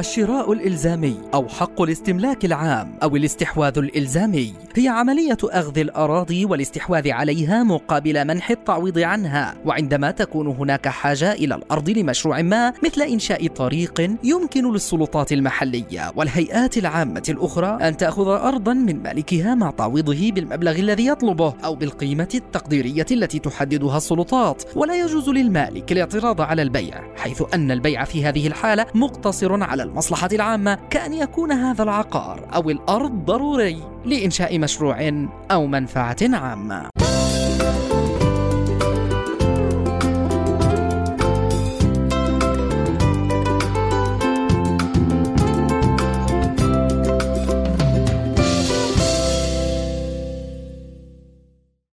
الشراء الإلزامي أو حق الاستملاك العام أو الاستحواذ الإلزامي. هي عملية أخذ الأراضي والاستحواذ عليها مقابل منح التعويض عنها. وعندما تكون هناك حاجة إلى الأرض لمشروع ما مثل إنشاء طريق يمكن للسلطات المحلية والهيئات العامة الأخرى أن تأخذ أرضا من مالكها مع تعويضه بالمبلغ الذي يطلبه أو بالقيمة التقديرية التي تحددها السلطات. ولا يجوز للمالك الاعتراض على البيع حيث أن البيع في هذه الحالة مقتصر على المصلحة العامة كأن يكون هذا العقار أو الأرض ضروري لإنشاء مشروع أو منفعة عامة.